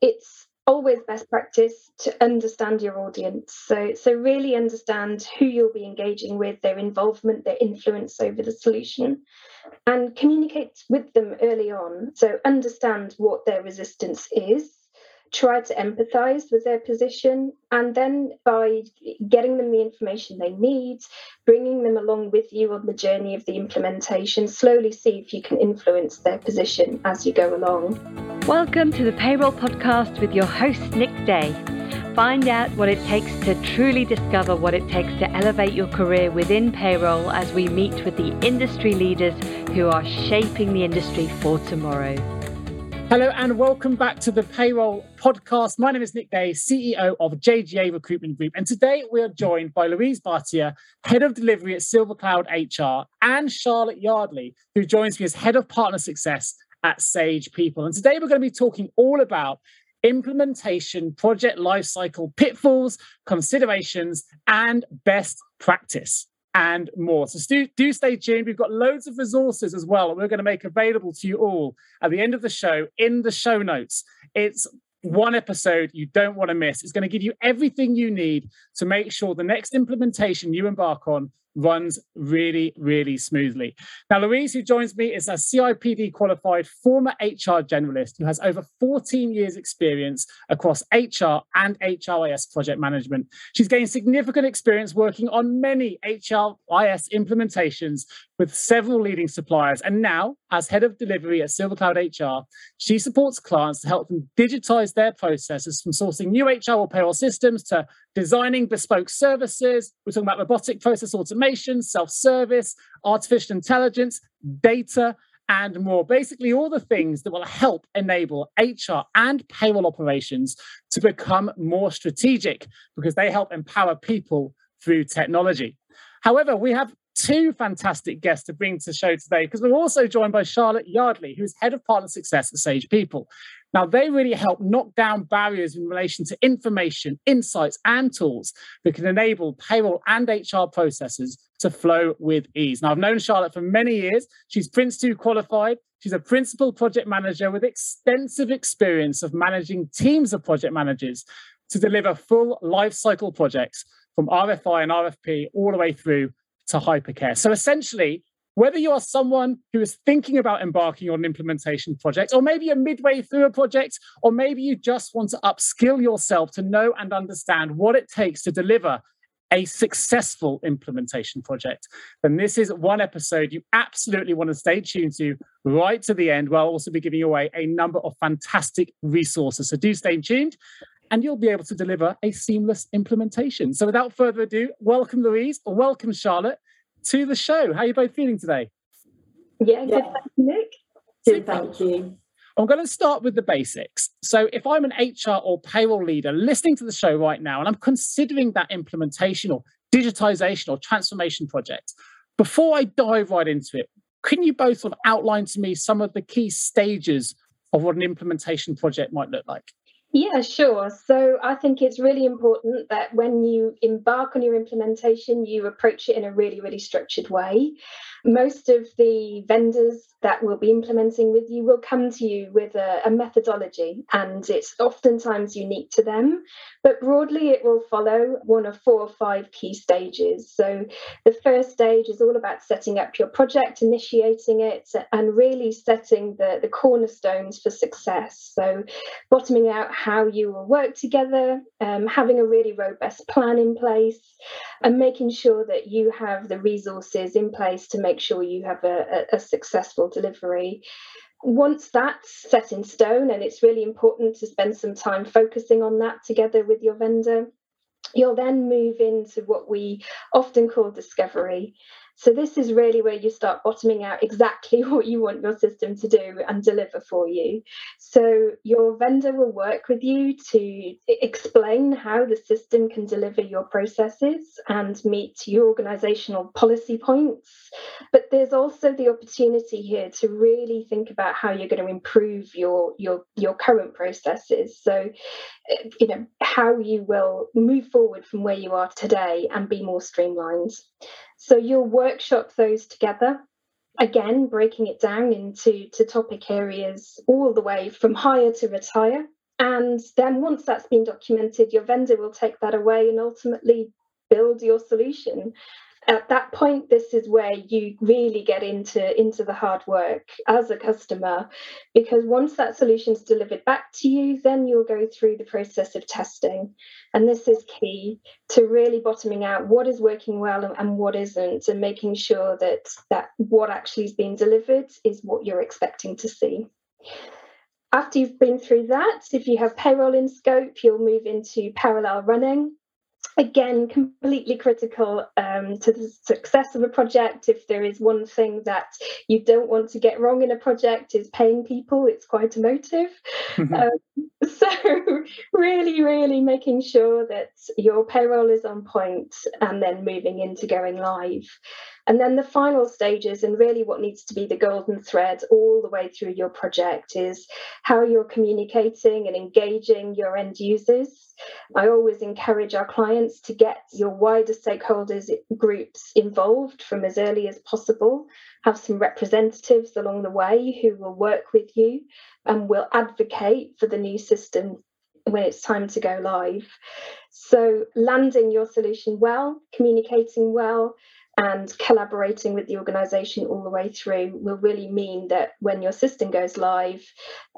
it's always best practice to understand your audience. So, so really understand who you'll be engaging with, their involvement, their influence over the solution, and communicate with them early on. So, understand what their resistance is try to empathize with their position and then by getting them the information they need bringing them along with you on the journey of the implementation slowly see if you can influence their position as you go along. Welcome to the payroll podcast with your host nick day. Find out what it takes to truly discover what it takes to elevate your career within payroll as we meet with the industry leaders who are shaping the industry for tomorrow Hello and welcome back to the Payroll Podcast. My name is Nick Day, CEO of JGA Recruitment Group. And today we are joined by Louise Bhatia, Head of Delivery at Silver Cloud HR, and Charlotte Yardley, who joins me as Head of Partner Success at Sage People. And today we're going to be talking all about implementation, project lifecycle pitfalls, considerations, and best practice and more. So do, do stay tuned. We've got loads of resources as well that we're going to make available to you all at the end of the show in the show notes. It's one episode you don't want to miss. It's going to give you everything you need to make sure the next implementation you embark on runs really, really smoothly. Now, Louise, who joins me, is a CIPD qualified former HR generalist who has over 14 years' experience across HR and HRIS project management. She's gained significant experience working on many HRIS implementations with several leading suppliers. And now, as head of delivery at SilverCloud HR, she supports clients to help them digitize their processes from sourcing new HR or payroll systems to designing bespoke services. We're talking about robotic process automation, self service, artificial intelligence, data, and more. Basically, all the things that will help enable HR and payroll operations to become more strategic because they help empower people through technology. However, we have two fantastic guests to bring to the show today because we're also joined by Charlotte Yardley, who's head of partner success at Sage People. Now, they really help knock down barriers in relation to information, insights, and tools that can enable payroll and HR processes to flow with ease. Now, I've known Charlotte for many years. She's Prince 2 qualified. She's a principal project manager with extensive experience of managing teams of project managers to deliver full life cycle projects from RFI and RFP all the way through to hypercare. So essentially, whether you are someone who is thinking about embarking on an implementation project, or maybe you're midway through a project, or maybe you just want to upskill yourself to know and understand what it takes to deliver a successful implementation project, then this is one episode you absolutely want to stay tuned to right to the end. Where I'll also be giving away a number of fantastic resources. So do stay tuned and you'll be able to deliver a seamless implementation. So without further ado, welcome Louise, or welcome Charlotte to the show. How are you both feeling today? Yeah, good. Thank you, Nick. Good, thank you. I'm going to start with the basics. So, if I'm an HR or payroll leader listening to the show right now and I'm considering that implementation or digitization or transformation project, before I dive right into it, can you both sort of outline to me some of the key stages of what an implementation project might look like? Yeah, sure. So I think it's really important that when you embark on your implementation, you approach it in a really, really structured way. Most of the vendors that will be implementing with you will come to you with a, a, methodology, and it's oftentimes unique to them. But broadly, it will follow one of four or five key stages. So, the first stage is all about setting up your project, initiating it, and really setting the, the cornerstones for success. So, bottoming out how you will work together, um, having a really robust plan in place, and making sure that you have the resources in place to make sure you have a, a, a successful delivery. Once that's set in stone, and it's really important to spend some time focusing on that together with your vendor, you'll then move into what we often call discovery. So this is really where you start bottoming out exactly what you want your system to do and deliver for you. So your vendor will work with you to explain how the system can deliver your processes and meet your organizational policy points. But there's also the opportunity here to really think about how you're going to improve your your your current processes. So eh, you know how you will move forward from where you are today and be more streamlined. So you'll workshop those together. Again, breaking it down into to topic areas all the way from hire to retire And then once that's been documented, your vendor will take that away and ultimately build your solution at that point this is where you really get into into the hard work as a customer because once that solution is delivered back to you then you'll go through the process of testing. And this is key to really bottoming out what is working well and, and what isn't and making sure that that what actually is being delivered is what you're expecting to see. After you've been through that, if you have payroll in scope, you'll move into parallel running again completely critical um, to the success of a project. If there is one thing that you don't want to get wrong in a project is paying people. It's quite emotive. Mm-hmm. um, so really really making sure that your payroll is on point and then moving into going live and then the final stages, and really what needs to be the golden thread all the way through your project, is how you're communicating and engaging your end users. I always encourage our clients to get your wider stakeholders groups involved from as early as possible. Have some representatives along the way who will work with you and will advocate for the new system when it's time to go live. So, landing your solution well, communicating well, and collaborating with the organization all the way through will really mean that when your system goes live,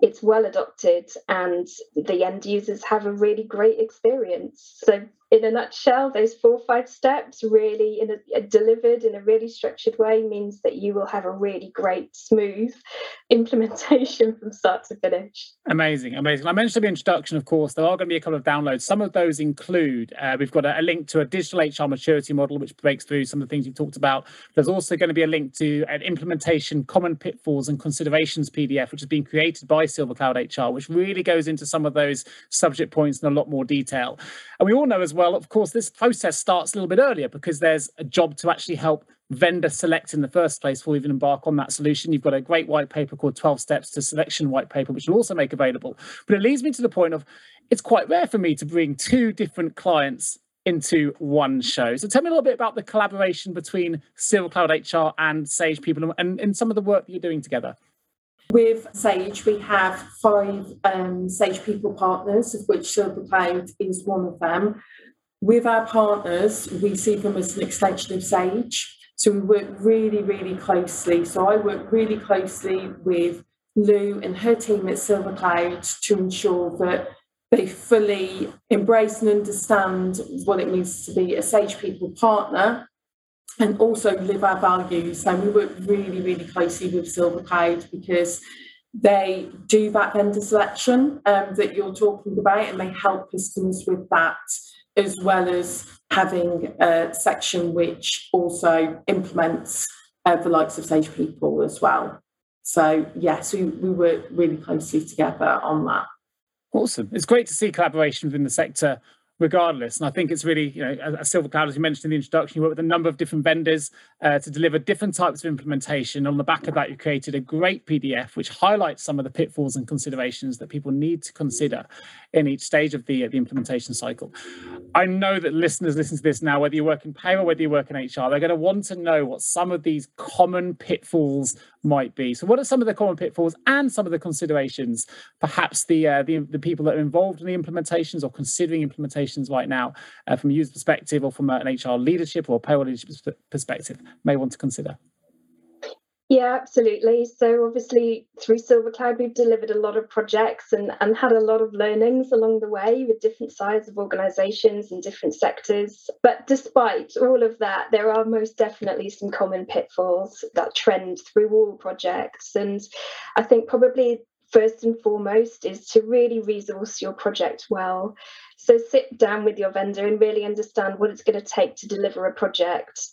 it's well adopted and the end users have a really great experience. So in a nutshell, those four or five steps really in a, delivered in a really structured way means that you will have a really great, smooth implementation from start to finish. Amazing, amazing. I mentioned the introduction, of course. There are going to be a couple of downloads. Some of those include uh, we've got a, a, link to a digital HR maturity model, which breaks through some of the things you've talked about. There's also going to be a link to an implementation common pitfalls and considerations PDF, which has been created by Silver Cloud HR, which really goes into some of those subject points in a lot more detail. And we all know as well well, of course, this process starts a little bit earlier because there's a job to actually help vendor select in the first place before we even embark on that solution. You've got a great white paper called 12 Steps to Selection White Paper, which we'll also make available. But it leads me to the point of it's quite rare for me to bring two different clients into one show. So tell me a little bit about the collaboration between Silver Cloud HR and Sage People and, and some of the work that you're doing together. With Sage, we have five um, Sage People partners, of which Silver Cloud is one of them with our partners, we see them as an extension of Sage. So we work really, really closely. So I work really closely with Lou and her team at Silver Cloud to ensure that they fully embrace and understand what it means to be a Sage People partner and also live our values. So we work really, really closely with Silver Cloud because they do that vendor selection um, that you're talking about and they help customers with that as well as having a section which also implements uh, the likes of Sage People as well. So, yes, we, we work really closely together on that. Awesome. It's great to see collaboration within the sector regardless. And I think it's really, you know, as Silver Cloud, as you mentioned in the introduction, you work with a number of different vendors uh, to deliver different types of implementation. On the back of that, you created a great PDF which highlights some of the pitfalls and considerations that people need to consider in each stage of the, uh, the implementation cycle. I know that listeners listen to this now, whether you work in payroll, whether you work in HR, they're going to want to know what some of these common pitfalls might be. So, what are some of the common pitfalls and some of the considerations? Perhaps the uh, the, the people that are involved in the implementations or considering implementations right now, uh, from a user perspective or from an HR leadership or payroll leadership perspective, may want to consider. Yeah, absolutely. So obviously through Silver Cloud, we've delivered a lot of projects and, and had a lot of learnings along the way with different sizes of organizations and different sectors. But despite all of that, there are most definitely some common pitfalls that trend through all projects. And I think probably first and foremost is to really resource your project well. So sit down with your vendor and really understand what it's going to take to deliver a project.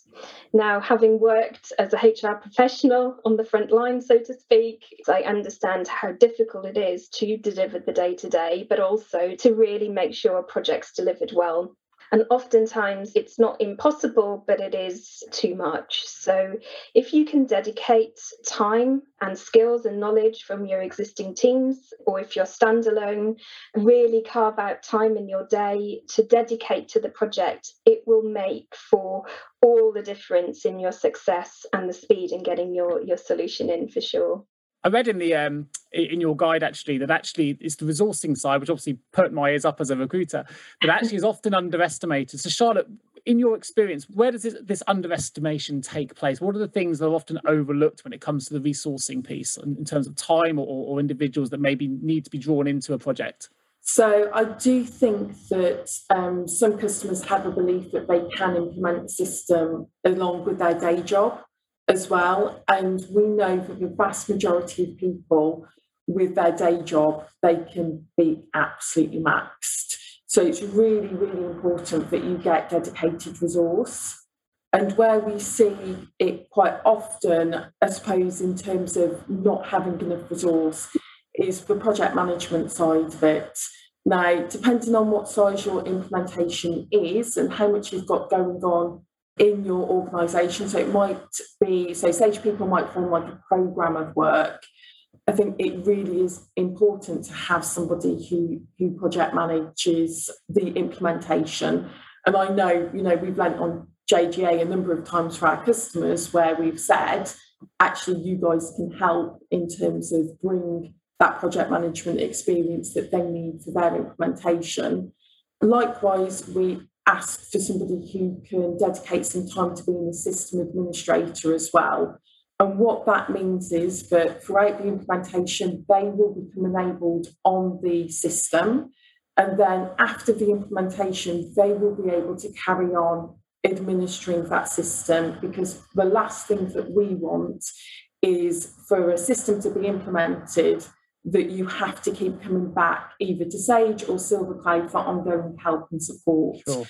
Now, having worked as a HR professional on the front line, so to speak, I understand how difficult it is to deliver the day to day, but also to really make sure a project's delivered well. And oftentimes it's not impossible, but it is too much. So if you can dedicate time and skills and knowledge from your existing teams, or if you're standalone, really carve out time in your day to dedicate to the project, it will make for all the difference in your success and the speed in getting your, your solution in for sure. I read in the um, in your guide actually that actually it's the resourcing side, which obviously put my ears up as a recruiter, but actually is often underestimated. So Charlotte, in your experience, where does this, this, underestimation take place? What are the things that are often overlooked when it comes to the resourcing piece in, in terms of time or, or individuals that maybe need to be drawn into a project? So I do think that um, some customers have a belief that they can implement the system along with their day job as well. And we know that the vast majority of people with their day job, they can be absolutely maxed. So it's really, really important that you get dedicated resource. And where we see it quite often, I suppose, in terms of not having enough resource, is the project management side of it. Now, depending on what size your implementation is and how much you've got going on in your organisation, so it might be, so Sage people might form like a programme of work. I think it really is important to have somebody who who project manages the implementation. And I know, you know, we've lent on JGA a number of times for our customers where we've said, actually, you guys can help in terms of bring that project management experience that they need for their implementation. Likewise, we ask for somebody who can dedicate some time to being a system administrator as well. And what that means is that throughout the implementation, they will become enabled on the system. And then after the implementation, they will be able to carry on administering that system because the last thing that we want is for a system to be implemented that you have to keep coming back either to Sage or Silver SilverCloud for ongoing help and support. Sure.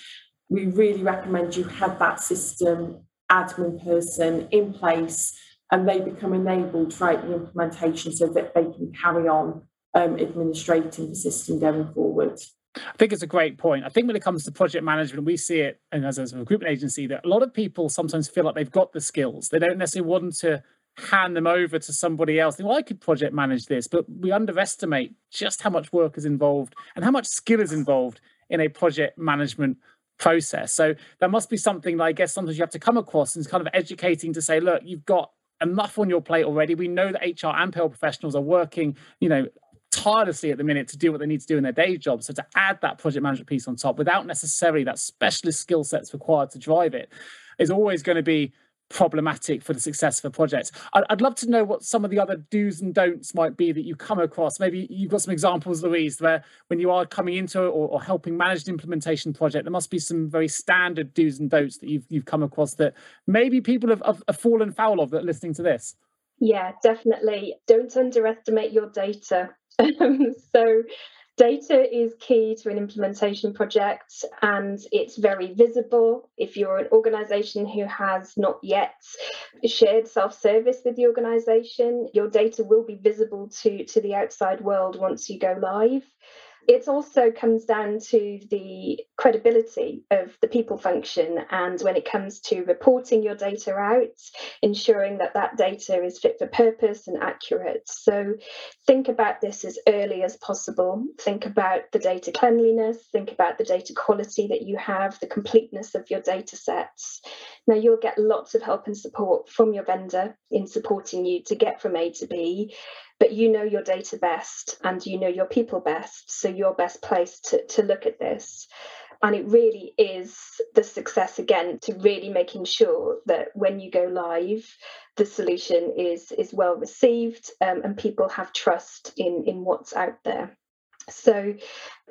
We really recommend you have that system admin person in place and they become enabled throughout the implementation so that they can carry on um, administrating the system going forward. I think it's a great point. I think when it comes to project management, we see it, and as, as a recruitment agency, that a lot of people sometimes feel like they've got the skills. They don't necessarily want to hand them over to somebody else. Think, well, I could project manage this, but we underestimate just how much work is involved and how much skill is involved in a project management process. So there must be something that I guess sometimes you have to come across and kind of educating to say, look, you've got enough on your plate already. We know that HR and payroll professionals are working, you know, tirelessly at the minute to do what they need to do in their day job. So to add that project management piece on top without necessarily that specialist skill sets required to drive it is always going to be problematic for the success of a project. I'd, love to know what some of the other do's and don'ts might be that you come across. Maybe you've got some examples, Louise, where when you are coming into or, or helping manage an implementation project, there must be some very standard do's and don'ts that you've you've come across that maybe people have, have, have fallen foul of that listening to this. Yeah, definitely. Don't underestimate your data. so Data is key to an implementation project and it's very visible. If you're an organization who has not yet shared self service with the organization, your data will be visible to, to the outside world once you go live. It also comes down to the credibility of the people function. And when it comes to reporting your data out, ensuring that that data is fit for purpose and accurate. So think about this as early as possible. Think about the data cleanliness, think about the data quality that you have, the completeness of your data sets. Now, you'll get lots of help and support from your vendor in supporting you to get from A to B but you know your data best and you know your people best so you're best placed to, to look at this. And it really is the success again to really making sure that when you go live the solution is is well received um, and people have trust in in what's out there. So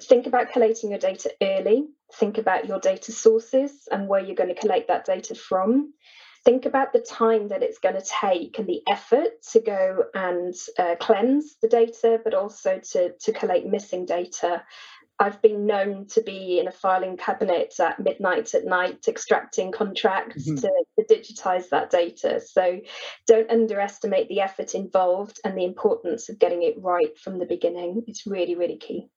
think about collating your data early think about your data sources and where you're going to collect that data from think about the time that it's going to take and the effort to go and uh, cleanse the data, but also to, to collate missing data. I've been known to be in a filing cabinet at midnight at night extracting contracts mm-hmm. to, to digitize that data. So don't underestimate the effort involved and the importance of getting it right from the beginning. It's really, really key.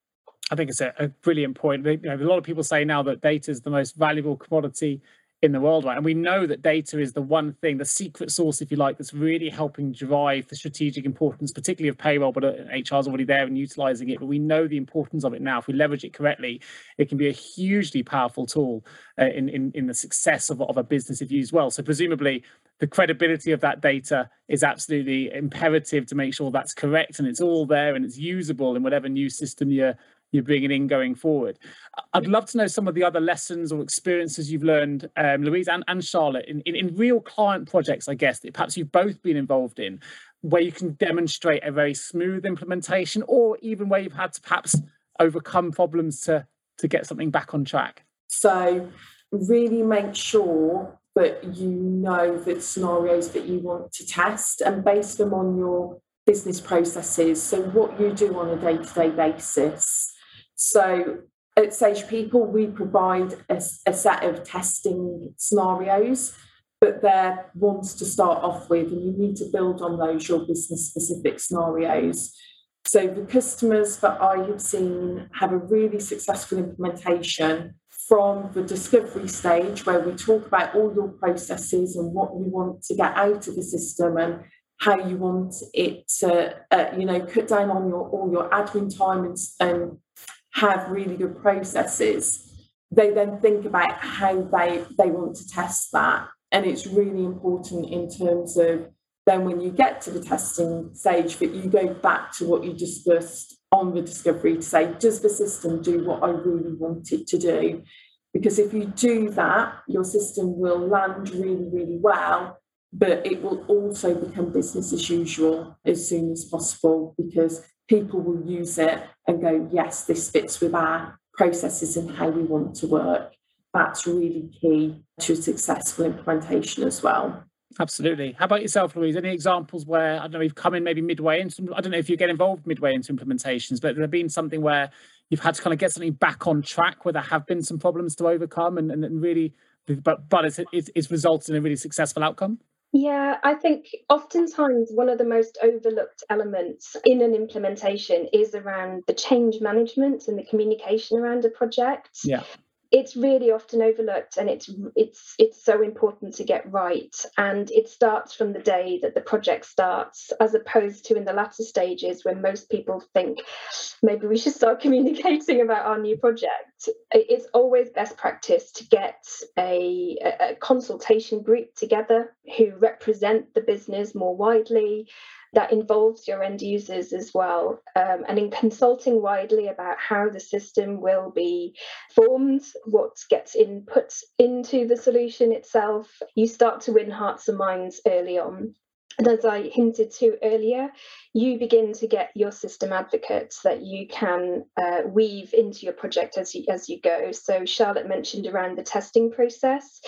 I think it's a, a brilliant point. You know, a lot of people say now that data is the most valuable commodity in the world, right? And we know that data is the one thing, the secret source if you like, that's really helping drive the strategic importance, particularly of payroll. But HR uh, is already there and utilizing it. But we know the importance of it now. If we leverage it correctly, it can be a hugely powerful tool uh, in, in in the success of, of a business if used well. So presumably, the credibility of that data is absolutely imperative to make sure that's correct and it's all there and it's usable in whatever new system you're you're bringing in going forward. I'd love to know some of the other lessons or experiences you've learned, um, Louise and, and Charlotte, in, in, in, real client projects, I guess, that perhaps you've both been involved in, where you can demonstrate a very smooth implementation or even where you've had to perhaps overcome problems to, to get something back on track. So, really make sure that you know the scenarios that you want to test and base them on your business processes. So, what you do on a day to day basis so at Sage People, we provide a, a set of testing scenarios, but they're ones to start off with, and you need to build on those your business specific scenarios. So the customers that I have seen have a really successful implementation from the discovery stage where we talk about all your processes and what you want to get out of the system and how you want it to, uh, you know, cut down on your all your admin time and, and have really good processes, they then think about how they, they want to test that. And it's really important in terms of then when you get to the testing stage that you go back to what you discussed on the discovery to say, does the system do what I really want it to do? Because if you do that, your system will land really, really well, but it will also become business as usual as soon as possible because people will use it and go, yes, this fits with our processes and how we want to work. That's really key to a successful implementation as well. Absolutely. How about yourself, Louise? Any examples where I don't know you've come in maybe midway into I don't know if you get involved midway into implementations, but there have been something where you've had to kind of get something back on track where there have been some problems to overcome and, and, and really but but it's, it's it's resulted in a really successful outcome? Yeah, I think oftentimes one of the most overlooked elements in an implementation is around the change management and the communication around a project. Yeah it's really often overlooked and it's it's it's so important to get right. And it starts from the day that the project starts as opposed to in the latter stages when most people think maybe we should start communicating about our new project. It's always best practice to get a, a consultation group together who represent the business more widely that involves your end users as well. Um, and in consulting widely about how the system will be formed, what gets input into the solution itself, you start to win hearts and minds early on. And as I hinted to earlier, you begin to get your system advocates that you can uh, weave into your project as you, as you go. So Charlotte mentioned around the testing process.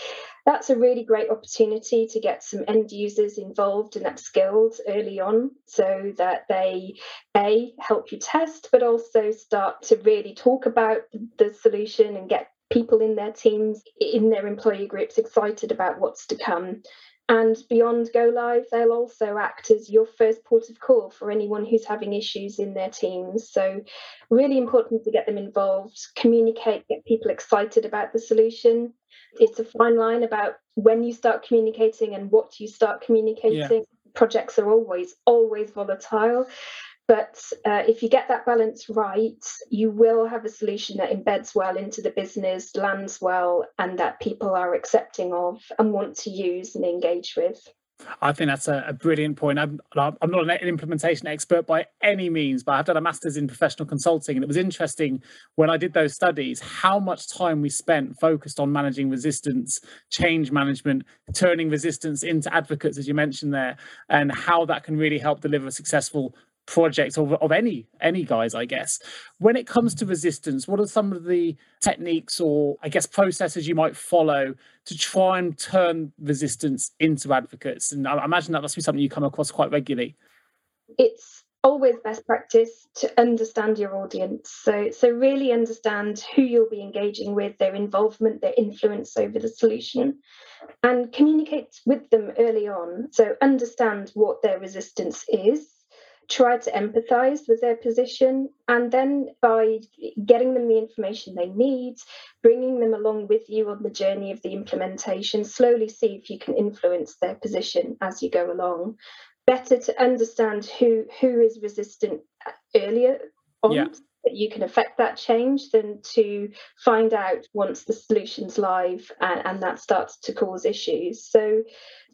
That's a really great opportunity to get some end users involved and upskilled early on so that they, A, help you test, but also start to really talk about the solution and get people in their teams, in their employee groups excited about what's to come. And beyond go live, they'll also act as your first port of call for anyone who's having issues in their teams. So, really important to get them involved, communicate, get people excited about the solution. It's a fine line about when you start communicating and what you start communicating. Yeah. Projects are always, always volatile. But uh, if you get that balance right, you will have a solution that embeds well into the business, lands well, and that people are accepting of and want to use and engage with. I think that's a, a brilliant point. I'm, I'm not an implementation expert by any means, but I've done a master's in professional consulting. And it was interesting when I did those studies how much time we spent focused on managing resistance, change management, turning resistance into advocates, as you mentioned there, and how that can really help deliver a successful project of, of any any guys i guess. When it comes to mm. resistance what are some of the techniques or i guess processes you might follow to try and turn resistance into advocates? And i imagine that must be something you come across quite regularly. It's always best practice to understand your audience. So so really understand who you'll be engaging with their involvement their influence over the solution and communicate with them early on. So understand what their resistance is try to empathize with their position, and then by getting them the information they need, bringing them along with you on the journey of the implementation, slowly see if you can influence their position as you go along. Better to understand who who is resistant earlier on yeah that you can affect that change than to find out once the solution's live and, and that starts to cause issues. So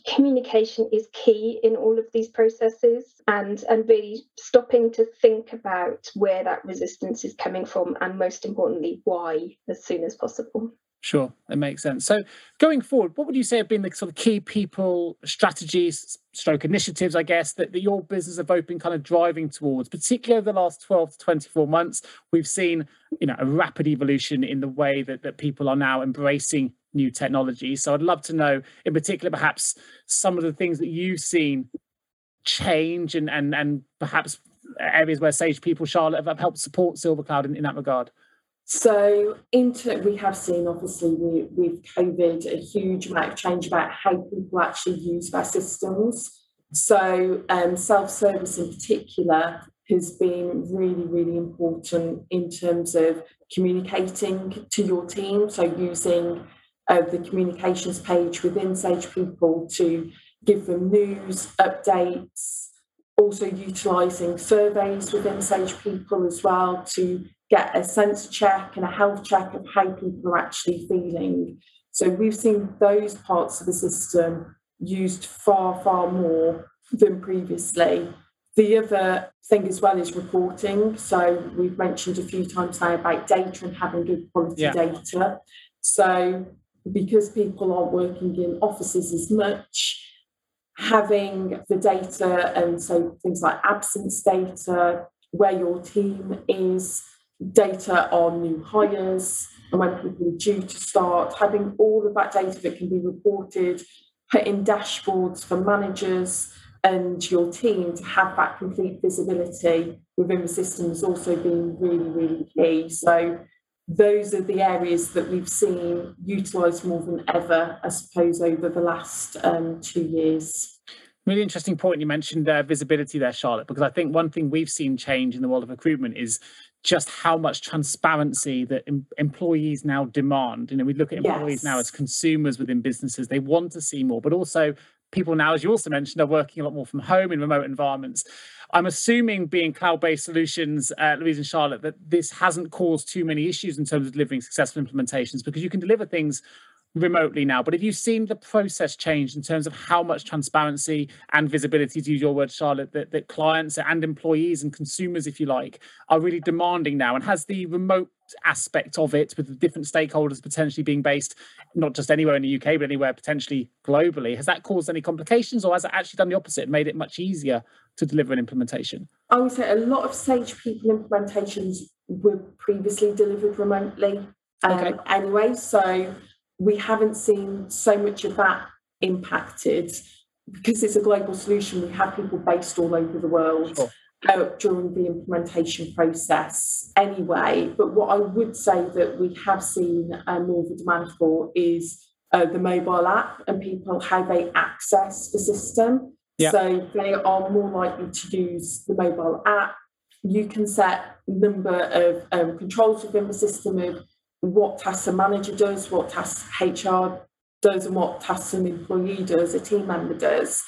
communication is key in all of these processes and and really stopping to think about where that resistance is coming from and most importantly why as soon as possible Sure, it makes sense. So, going forward, what would you say have been the sort of key people strategies, stroke initiatives, I guess, that, that your business have both been kind of driving towards, particularly over the last 12 to 24 months? We've seen, you know, a rapid evolution in the way that, that people are now embracing new technology. So, I'd love to know, in particular, perhaps some of the things that you've seen change and and and perhaps areas where Sage People, Charlotte, have helped support Silver Cloud in, in that regard. So, into we have seen obviously we, with COVID a huge amount of change about how people actually use our systems. So, um, self service in particular has been really, really important in terms of communicating to your team. So, using uh, the communications page within Sage People to give them news, updates, also utilising surveys within Sage People as well to get a sense check and a health check of how people are actually feeling. So we've seen those parts of the system used far, far more than previously. The other thing as well is reporting. So we've mentioned a few times now about data and having good quality yeah. data. So because people aren't working in offices as much, having the data and so things like absence data, where your team is, data on new hires and when people are due to start, having all of that data that can be reported, put in dashboards for managers and your team to have that complete visibility within the system has also been really, really key. So those are the areas that we've seen utilised more than ever, I suppose, over the last um, two years. Really interesting point you mentioned uh, visibility there, Charlotte, because I think one thing we've seen change in the world of recruitment is just how much transparency that em- employees now demand. You know, we look at employees yes. now as consumers within businesses. They want to see more, but also people now, as you also mentioned, are working a lot more from home in remote environments. I'm assuming, being cloud-based solutions, uh, Louise and Charlotte, that this hasn't caused too many issues in terms of delivering successful implementations because you can deliver things remotely now. But have you seen the process change in terms of how much transparency and visibility, to use your word, Charlotte, that, that clients and employees and consumers, if you like, are really demanding now? And has the remote aspect of it with the different stakeholders potentially being based not just anywhere in the UK, but anywhere potentially globally, has that caused any complications or has it actually done the opposite and made it much easier to deliver an implementation? I would say a lot of Sage People implementations were previously delivered remotely um, okay. anyway. So we haven't seen so much of that impacted because it's a global solution. We have people based all over the world. Sure. Uh, during the implementation process anyway. But what I would say that we have seen uh, more of a demand for is uh, the mobile app and people how they access the system. Yeah. So they are more likely to use the mobile app. You can set number of um, controls within the system of what tasks a manager does, what tasks HR does, and what tasks an employee does, a team member does.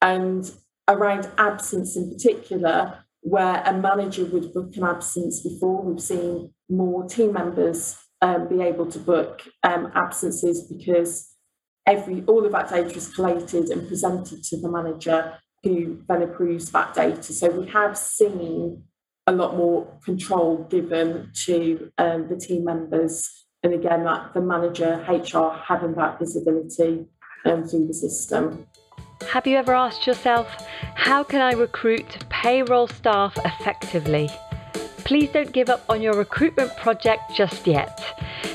And around absence in particular, where a manager would book an absence before, we've seen more team members um, be able to book um, absences because every all of that data is collated and presented to the manager who then approves that data. So we have seen a lot more control given to um, the team members. And again, that the manager, HR, having that visibility um, through the system. Have you ever asked yourself, how can I recruit payroll staff effectively? Please don't give up on your recruitment project just yet.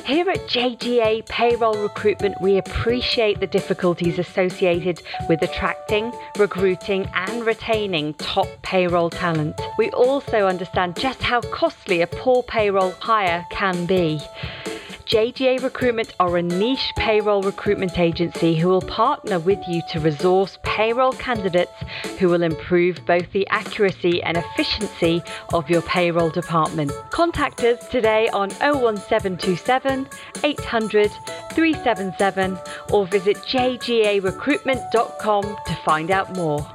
Here at JGA Payroll Recruitment, we appreciate the difficulties associated with attracting, recruiting, and retaining top payroll talent. We also understand just how costly a poor payroll hire can be. JGA Recruitment are a niche payroll recruitment agency who will partner with you to resource payroll candidates who will improve both the accuracy and efficiency of your payroll department. Contact us today on 01727 800 377 or visit jgarecruitment.com to find out more.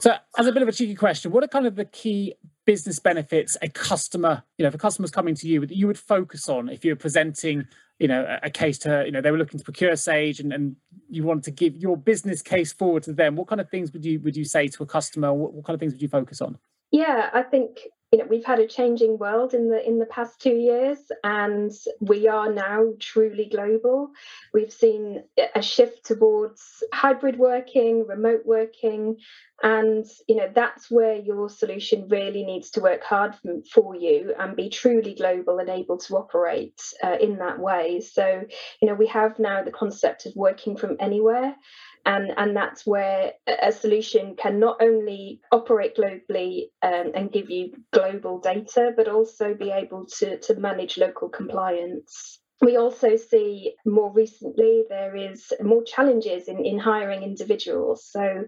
So, as a bit of a cheeky question, what are kind of the key business benefits a customer, you know, if a customer's coming to you, that you would focus on if you're presenting, you know, a, a case to, you know, they were looking to procure Sage and, and you wanted to give your business case forward to them, what kind of things would you would you say to a customer? What, what kind of things would you focus on? Yeah, I think you know we've had a changing world in the in the past two years and we are now truly global. We've seen a shift towards hybrid working remote working and you know that's where your solution really needs to work hard for you and be truly global and able to operate uh, in that way. So you know we have now the concept of working from anywhere and and that's where a solution can not only operate globally um, and give you global data but also be able to to manage local compliance. We also see more recently there is more challenges in, in hiring individuals. So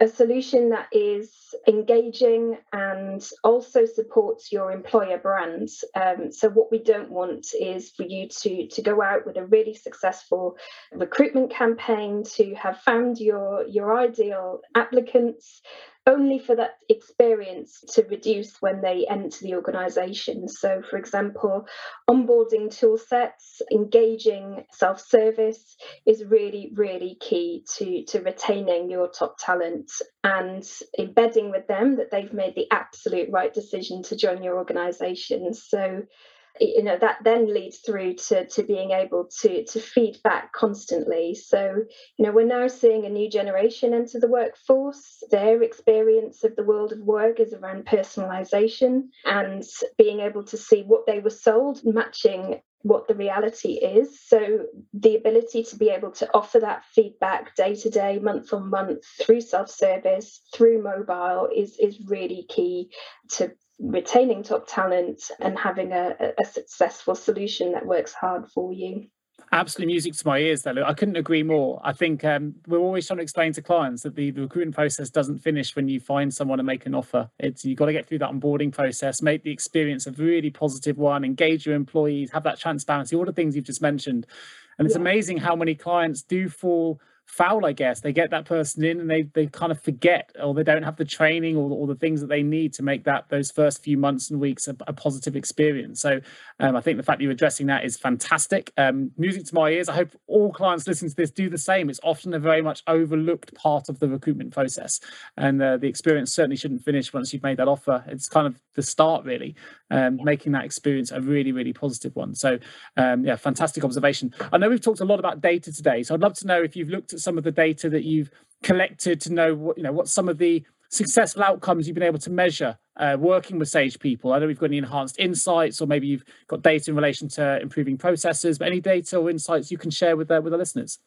a solution that is engaging and also supports your employer brand. Um, so what we don't want is for you to to go out with a really successful recruitment campaign to have found your your ideal applicants only for that experience to reduce when they enter the organization. So, for example, onboarding tool sets, engaging self service is really, really key to, to retaining your top talent and embedding with them that they've made the absolute right decision to join your organization. So, you know that then leads through to to being able to to feed back constantly so you know we're now seeing a new generation enter the workforce their experience of the world of work is around personalization and being able to see what they were sold matching what the reality is. So, the ability to be able to offer that feedback day to day, month on month, through self service, through mobile, is, is really key to retaining top talent and having a, a successful solution that works hard for you. Absolutely music to my ears though. I couldn't agree more. I think um, we're always trying to explain to clients that the, the recruitment process doesn't finish when you find someone and make an offer. It's you've got to get through that onboarding process make the experience a really positive one engage your employees have that transparency all the things you've just mentioned. And it's yeah. amazing how many clients do fall foul, I guess. They get that person in and they they kind of forget or they don't have the training or, or the things that they need to make that those first few months and weeks a, a positive experience. So um, I think the fact that you're addressing that is fantastic. Um, music to my ears. I hope all clients listening to this do the same. It's often a very much overlooked part of the recruitment process. And uh, the experience certainly shouldn't finish once you've made that offer. It's kind of the start, really, um, making that experience a really, really positive one. So, um, yeah, fantastic observation. I know we've talked a lot about data today. So I'd love to know if you've looked at some of the data that you've collected to know what, you know, what some of the successful outcomes you've been able to measure uh, working with Sage people? I know we've got any enhanced insights, or maybe you've got data in relation to improving processes, but any data or insights you can share with uh, with the listeners?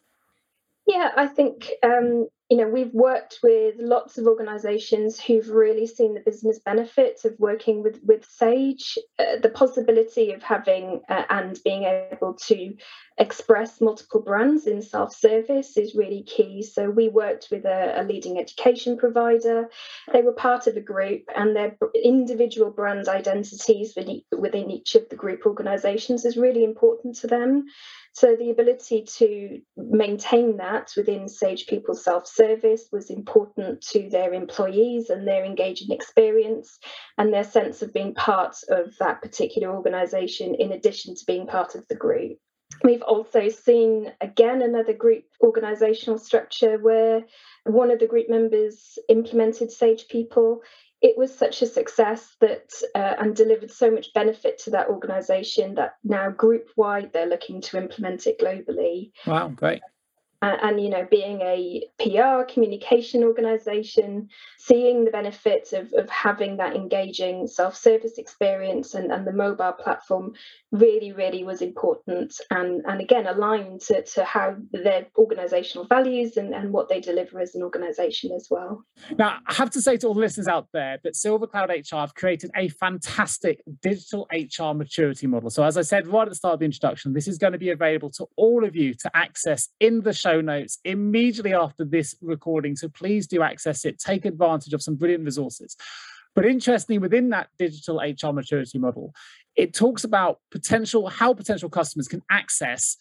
Yeah, I think um, you know we've worked with lots of organisations who've really seen the business benefits of working with with Sage. Uh, the possibility of having uh, and being able to express multiple brands in self-service is really key. So we worked with a, a leading education provider. They were part of a group, and their individual brand identities within each of the group organisations is really important to them. So the ability to maintain that within Sage People Self Service was important to their employees and their engaging experience and their sense of being part of that particular organisation in addition to being part of the group. We've also seen again another group organisational structure where one of the group members implemented Sage People it was such a success that uh, and delivered so much benefit to that organization that now group wide they're looking to implement it globally. Wow great. And, and, you know being a pr communication organization seeing the benefits of, of having that engaging self-service experience and, and the mobile platform really, really was important and, and again aligned to, to how their organizational values and, and what they deliver as an organization as well. Now, I have to say to all the listeners out there that Silver Cloud HR have created a fantastic digital HR maturity model. So, as I said right at the start of the introduction, this is going to be available to all of you to access in the show notes immediately after this recording. So, please do access it, take advantage of some brilliant resources. But interestingly, within that digital HR maturity model, it talks about potential how potential customers can access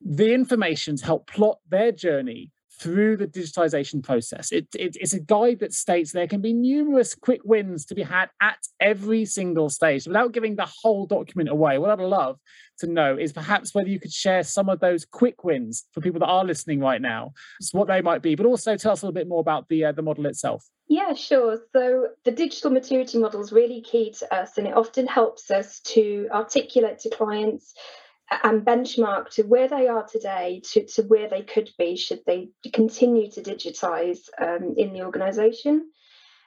the information to help plot their journey through the digitization process. It, it, it's a guide that states there can be numerous quick wins to be had at every single stage. Without giving the whole document away, what I'd love to know is perhaps whether you could share some of those quick wins for people that are listening right now, what they might be, but also tell us a little bit more about the, uh, the model itself. Yeah, sure. So the digital maturity model is really key to us, and it often helps us to articulate to clients and benchmark to where they are today to, to where they could be should they continue to digitize um, in the organization.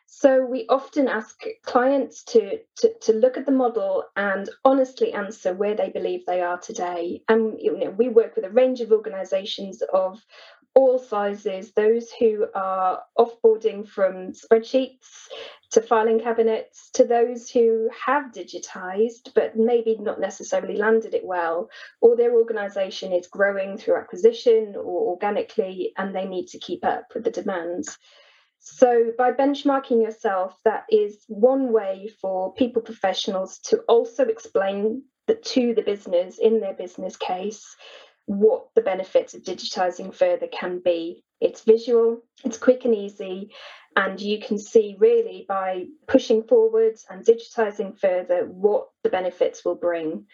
So we often ask clients to, to, to look at the model and honestly answer where they believe they are today. And you know, we work with a range of organizations of all sizes, those who are offboarding from spreadsheets to filing cabinets, to those who have digitized but maybe not necessarily landed it well, or their organization is growing through acquisition or organically and they need to keep up with the demands. So, by benchmarking yourself, that is one way for people professionals to also explain that to the business in their business case what the benefits of digitizing further can be. It's visual, it's quick and easy, and you can see really by pushing forwards and digitizing further what the benefits will bring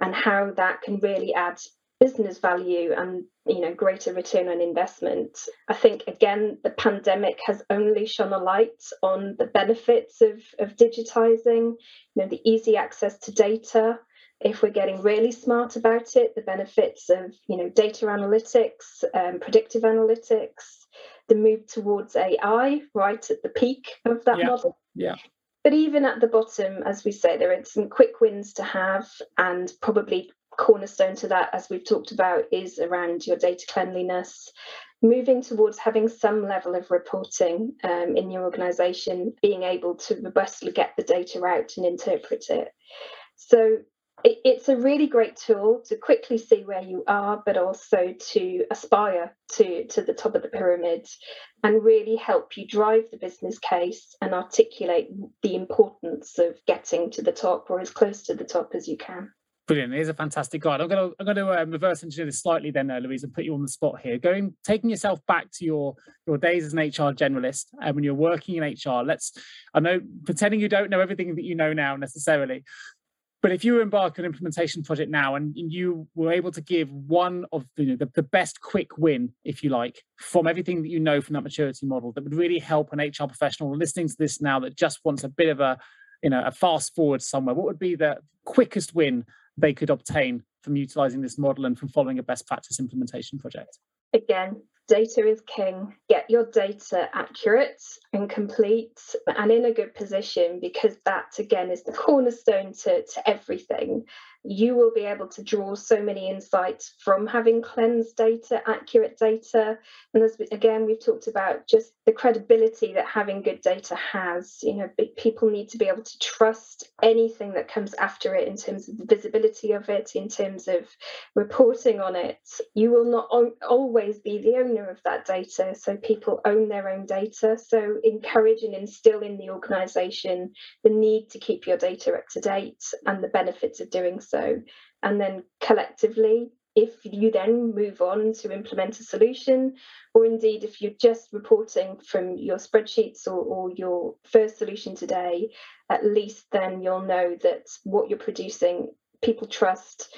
and how that can really add business value and you know greater return on investment i think again the pandemic has only shone a light on the benefits of of digitizing you know the easy access to data if we're getting really smart about it, the benefits of you know data analytics, um, predictive analytics, the move towards AI right at the peak of that yeah. model. Yeah. But even at the bottom, as we say, there are some quick wins to have, and probably cornerstone to that, as we've talked about, is around your data cleanliness. Moving towards having some level of reporting um, in your organization, being able to robustly get the data out and interpret it. So it, it's a really great tool to quickly see where you are, but also to aspire to, to the top of the pyramid and really help you drive the business case and articulate the importance of getting to the top or as close to the top as you can. Brilliant. It is a fantastic guide. I'm going to I'm going to um, reverse engineer this slightly then, uh, Louise, and put you on the spot here. Going taking yourself back to your your days as an HR generalist and uh, when you're working in HR. Let's I know pretending you don't know everything that you know now necessarily, but if you embark on an implementation project now and you were able to give one of the, the, the, best quick win, if you like, from everything that you know from that maturity model that would really help an HR professional listening to this now that just wants a bit of a, you know, a fast forward somewhere, what would be the quickest win they could obtain from utilizing this model and from following a best practice implementation project? Again, data is king. Get your data accurate and complete and in a good position because that, again, is the cornerstone to, to everything you will be able to draw so many insights from having cleansed data, accurate data. And as again, we've talked about just the credibility that having good data has. You know, people need to be able to trust anything that comes after it in terms of the visibility of it, in terms of reporting on it. You will not always be the owner of that data. So people own their own data. So encourage and instill in the organization the need to keep your data up to date and the benefits of doing so so. And then collectively, if you then move on to implement a solution, or indeed if you're just reporting from your spreadsheets or, or your first solution today, at least then you'll know that what you're producing people trust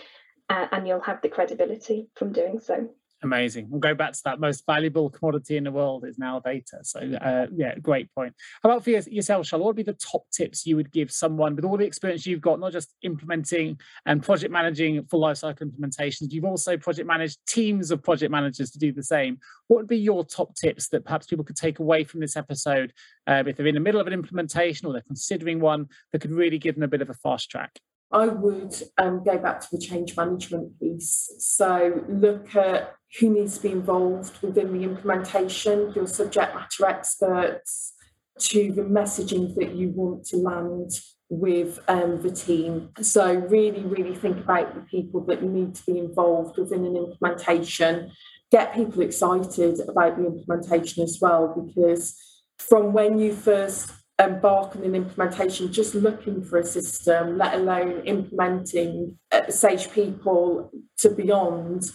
uh, and you'll have the credibility from doing so. Amazing. We'll go back to that most valuable commodity in the world is now data. So, uh, yeah, great point. How about for yourself, Charlotte? What would be the top tips you would give someone with all the experience you've got, not just implementing and project managing full lifecycle implementations? You've also project managed teams of project managers to do the same. What would be your top tips that perhaps people could take away from this episode um, if they're in the middle of an implementation or they're considering one that could really give them a bit of a fast track? I would um, go back to the change management piece. So look at who needs to be involved within the implementation, your subject matter experts, to the messaging that you want to land with um, the team. So really, really think about the people that need to be involved within an implementation. Get people excited about the implementation as well, because from when you first embark on an implementation, just looking for a system, let alone implementing uh, Sage People to beyond,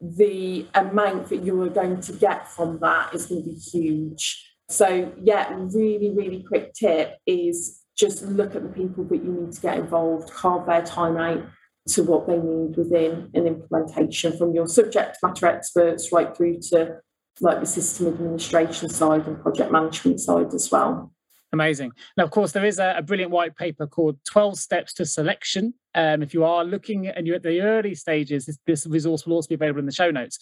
the amount that you are going to get from that is going to be huge. So, yeah, really, really quick tip is just look at the people that you need to get involved, carve their time out to what they need within an implementation from your subject matter experts right through to like the system administration side and project management side as well. Amazing. Now, of course, there is a, a, brilliant white paper called 12 Steps to Selection. Um, if you are looking and you're at the early stages, this, this resource will also be available in the show notes.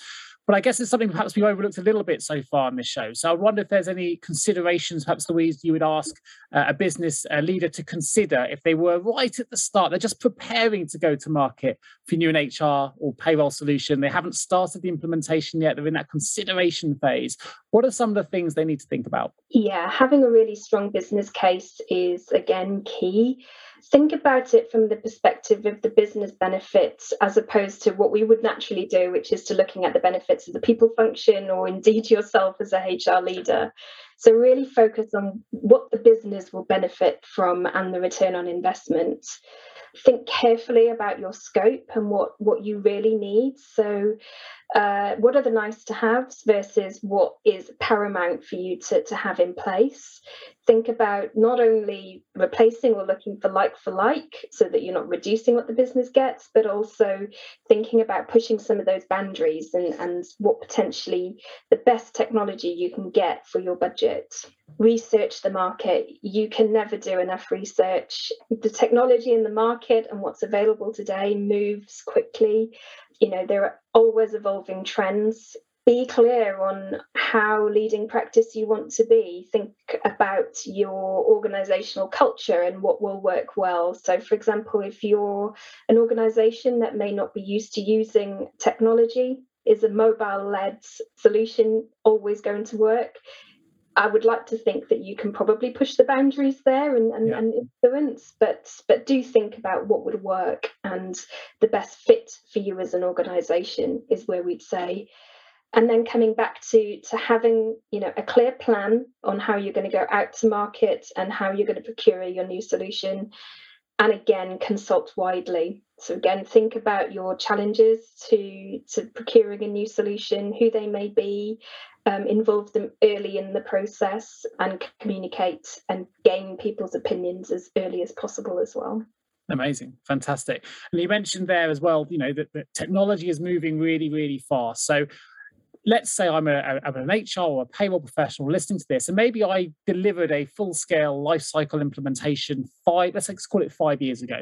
But I guess it's something perhaps we've overlooked a little bit so far in this show. So I wonder if there's any considerations, perhaps Louise, you would ask uh, a business uh, leader to consider if they were right at the start, they're just preparing to go to market for new an HR or payroll solution. They haven't started the implementation yet. They're in that consideration phase. What are some of the things they need to think about? Yeah, having a really strong business case is again key think about it from the perspective of the business benefits as opposed to what we would naturally do, which is to looking at the benefits of the people function or indeed yourself as a HR leader. So, really focus on what the business will benefit from and the return on investment. Think carefully about your scope and what, what you really need. So, uh, what are the nice to haves versus what is paramount for you to, to have in place think about not only replacing or looking for like for like so that you're not reducing what the business gets but also thinking about pushing some of those boundaries and, and what potentially the best technology you can get for your budget research the market you can never do enough research the technology in the market and what's available today moves quickly you know there are always evolving trends be clear on how leading practice you want to be. Think about your organizational culture and what will work well. So, for example, if you're an organization that may not be used to using technology, is a mobile led solution always going to work? I would like to think that you can probably push the boundaries there and, and, yeah. and, influence, but but do think about what would work and the best fit for you as an organization is where we'd say and then coming back to to having you know a clear plan on how you're going to go out to market and how you're going to procure your new solution and again consult widely so again think about your challenges to to procuring a new solution who they may be um, involve them early in the process and communicate and gain people's opinions as early as possible as well Amazing, fantastic. And you mentioned there as well, you know, that, that technology is moving really, really fast. So let's say I'm, a, I'm an HR or a payroll professional listening to this, and maybe I delivered a full scale life cycle implementation five, let's call it five years ago.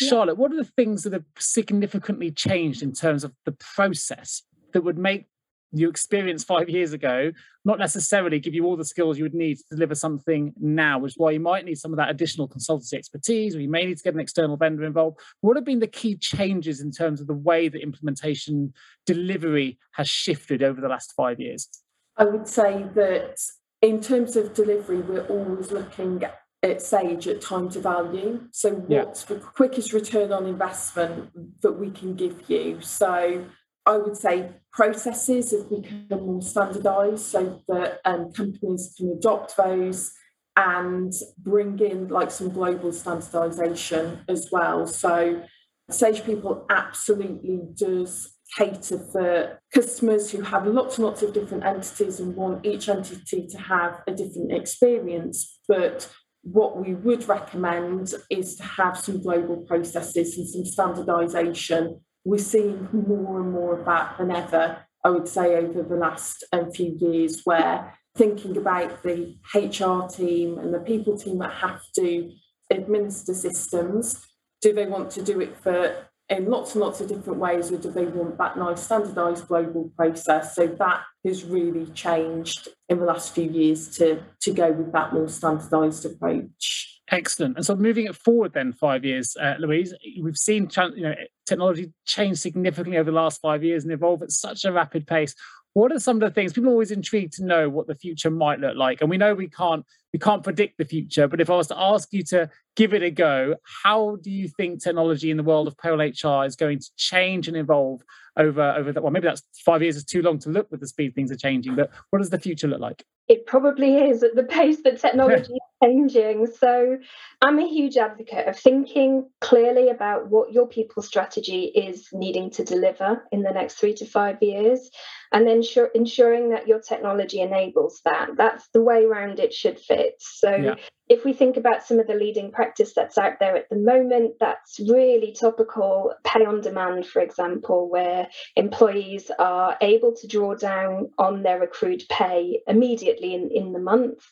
Yeah. Charlotte, what are the things that have significantly changed in terms of the process that would make you experienced five years ago not necessarily give you all the skills you would need to deliver something now, which is why you might need some of that additional consultancy expertise, or you may need to get an external vendor involved. What have been the key changes in terms of the way that implementation delivery has shifted over the last five years? I would say that in terms of delivery, we're always looking at Sage at time to value. So, what's yeah. the quickest return on investment that we can give you? So, I would say processes have become more standardized so that um, companies can adopt those and bring in like some global standardization as well. So Sage People absolutely does cater for customers who have lots and lots of different entities and want each entity to have a different experience. But what we would recommend is to have some global processes and some standardization we're seeing more and more of that than ever, I would say, over the last um, few years, where thinking about the HR team and the people team that have to administer systems, do they want to do it for in lots and lots of different ways, or do they want that nice standardized global process? So that has really changed in the last few years to, to go with that more standardized approach. Excellent. And so moving it forward then five years, uh, Louise, we've seen you know technology change significantly over the last five years and evolve at such a rapid pace. What are some of the things people are always intrigued to know what the future might look like? And we know we can't we can't predict the future, but if I was to ask you to give it a go, how do you think technology in the world of payroll HR is going to change and evolve over over that? Well, maybe that's five years is too long to look with the speed things are changing, but what does the future look like? It probably is at the pace that technology is changing. So I'm a huge advocate of thinking clearly about what your people strategy is needing to deliver in the next three to five years and then ensuring that your technology enables that. That's the way around it should fit. So yeah. if we think about some of the leading practice that's out there at the moment, that's really topical. Pay on demand, for example, where employees are able to draw down on their accrued pay immediately in, in the month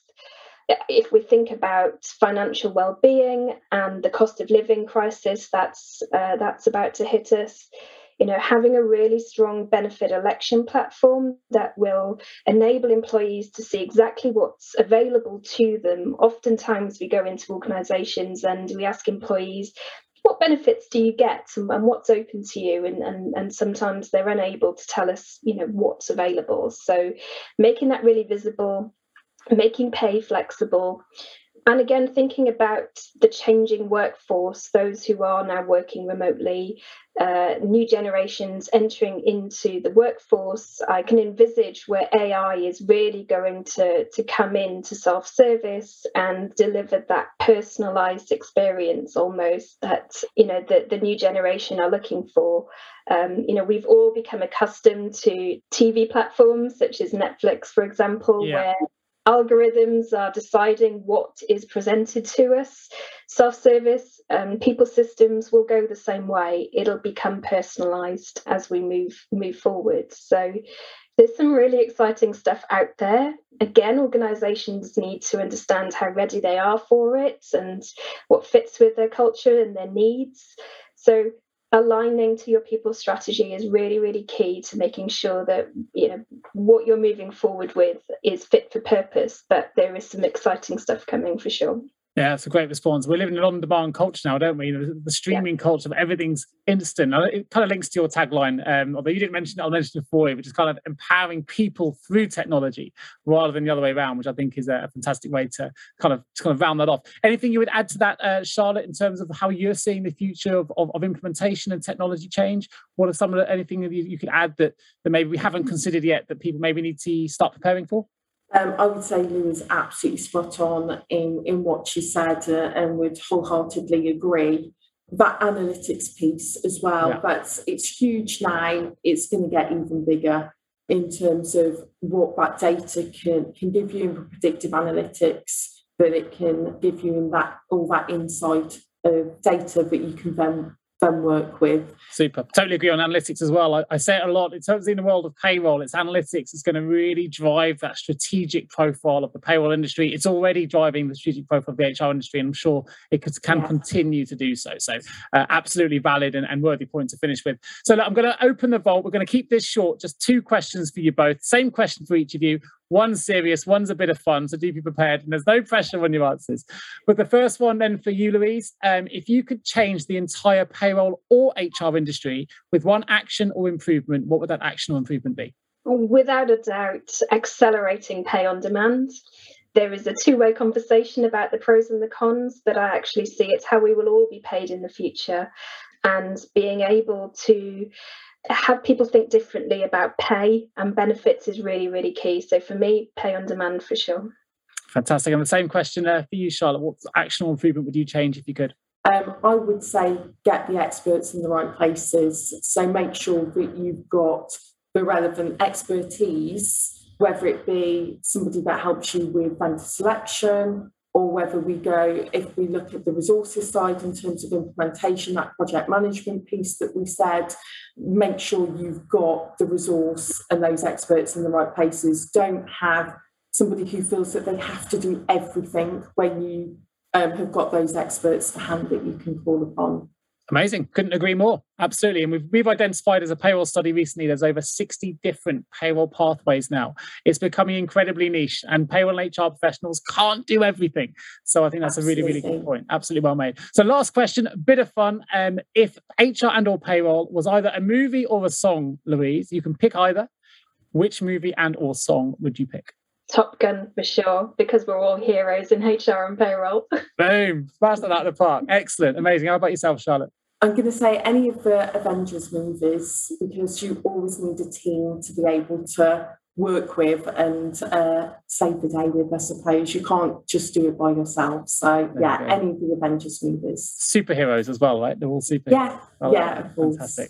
if we think about financial well-being and the cost of living crisis that's uh, that's about to hit us you know having a really strong benefit election platform that will enable employees to see exactly what's available to them. Oftentimes we go into organizations and we ask employees what benefits do you get and, and what's open to you? And, and and sometimes they're unable to tell us you know what's available. So making that really visible making pay flexible and again, thinking about the changing workforce, those who are now working remotely, uh, new generations entering into the workforce, I can envisage where AI is really going to, to come in to self service and deliver that personalized experience almost that you know the, the new generation are looking for. Um, you know, we've all become accustomed to TV platforms such as Netflix, for example, yeah. where algorithms are deciding what is presented to us. Self service, um, people systems will go the same way. It'll become personalized as we move move forward. So there's some really exciting stuff out there. Again, organizations need to understand how ready they are for it and what fits with their culture and their needs. So aligning to your people strategy is really really key to making sure that you know what you're moving forward with is fit for purpose but there is some exciting stuff coming for sure yeah, it's a great response. We're living in an on-demand culture now, don't we? The, the streaming yeah. culture of everything's instant. It kind of links to your tagline, um, although you didn't mention it, I'll mention it for you, which is kind of empowering people through technology rather than the other way around, which I think is a, fantastic way to kind of to kind of round that off. Anything you would add to that, uh, Charlotte, in terms of how you're seeing the future of, of, of implementation and technology change? What are some of the, anything that you, you could add that, that maybe we haven't considered yet that people maybe need to start preparing for? Um, I would say Lou is absolutely spot on in, in what she said uh, and would wholeheartedly agree. That analytics piece as well, yeah. but it's huge now. It's going to get even bigger in terms of what that data can, can give you in predictive analytics, but it can give you in that all that insight of data that you can then them work with. Super. Totally agree on analytics as well. I, I say it a lot. It's in the world of payroll. It's analytics. It's going to really drive that strategic profile of the payroll industry. It's already driving the strategic profile of the HR industry, and I'm sure it could, can yeah. continue to do so. So, uh, absolutely valid and, and, worthy point to finish with. So, look, I'm going to open the vault. We're going to keep this short. Just two questions for you both. Same question for each of you. One's serious, one's a bit of fun. So do be prepared. And there's no pressure on your answers. But the first one, then for you, Louise, um, if you could change the entire payroll or HR industry with one action or improvement, what would that action or improvement be? Without a doubt, accelerating pay on demand. There is a two way conversation about the pros and the cons, but I actually see it's how we will all be paid in the future. And being able to have people think differently about pay and benefits is really, really key. So for me, pay on demand for sure. Fantastic. And the same question uh, for you, Charlotte. What actionable improvement would you change if you could? Um, I would say get the experts in the right places. So make sure that you've got the relevant expertise, whether it be somebody that helps you with vendor selection, or whether we go, if we look at the resources side in terms of implementation, that project management piece that we said, make sure you've got the resource and those experts in the right places. Don't have somebody who feels that they have to do everything when you um, have got those experts to hand that you can call upon. Amazing. Couldn't agree more. Absolutely. And we've, we've identified as a payroll study recently, there's over 60 different payroll pathways now. It's becoming incredibly niche, and payroll and HR professionals can't do everything. So I think that's Absolutely. a really, really good point. Absolutely well made. So, last question, a bit of fun. Um, if HR and or payroll was either a movie or a song, Louise, you can pick either. Which movie and or song would you pick? Top Gun for sure, because we're all heroes in HR and payroll. Boom, smashed that out of the park. Excellent, amazing. How about yourself, Charlotte? I'm going to say any of the Avengers movies because you always need a team to be able to work with and uh, save the day with, I suppose. You can't just do it by yourself. So, there yeah, any of the Avengers movies. Superheroes as well, right? They're all superheroes. Yeah, oh, yeah, of course.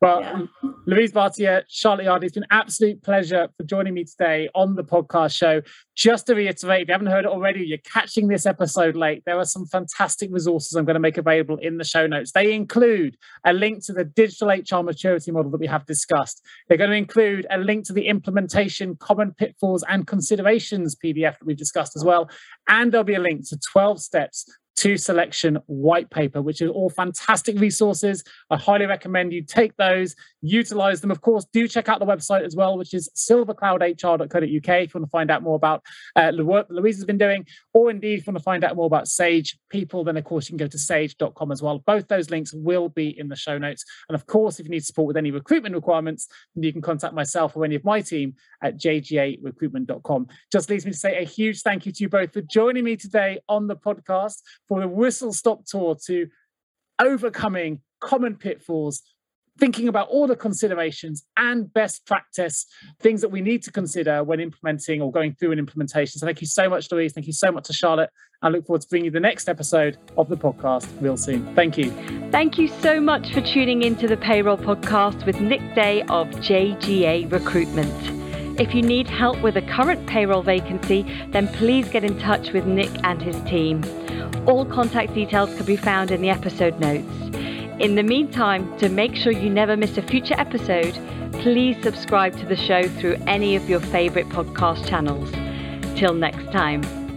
Well, yeah. Um, Louise Bhatia, Charlotte Yardley, it's been an absolute pleasure for joining me today on the podcast show. Just to reiterate, if you haven't heard it already, you're catching this episode late. There are some fantastic resources I'm going to make available in the show notes. They include a link to the digital HR maturity model that we have discussed. They're going to include a link to the implementation, common pitfalls, and considerations PDF that we've discussed as well. And there'll be a link to 12 steps to selection white paper, which are all fantastic resources. I highly recommend you take those, utilize them. Of course, do check out the website as well, which is silvercloudhr.co.uk if you want to find out more about uh, the work Louise has been doing, or indeed if you want to find out more about Sage people, then of course you can go to sage.com as well. Both those links will be in the show notes. And of course, if you need support with any recruitment requirements, then you can contact myself or any of my team at jgarecruitment.com. Just leaves me to say a huge thank you to you both for joining me today on the podcast for the whistle stop tour to overcoming common pitfalls, thinking about all the considerations and best practice, things that we need to consider when implementing or going through an implementation. So thank you so much, Louise. Thank you so much to Charlotte. I look forward to bringing you the next episode of the podcast real soon. Thank you. Thank you so much for tuning into the Payroll Podcast with Nick Day of JGA Recruitment. If you need help with a current payroll vacancy, then please get in touch with Nick and his team. All contact details can be found in the episode notes. In the meantime, to make sure you never miss a future episode, please subscribe to the show through any of your favourite podcast channels. Till next time.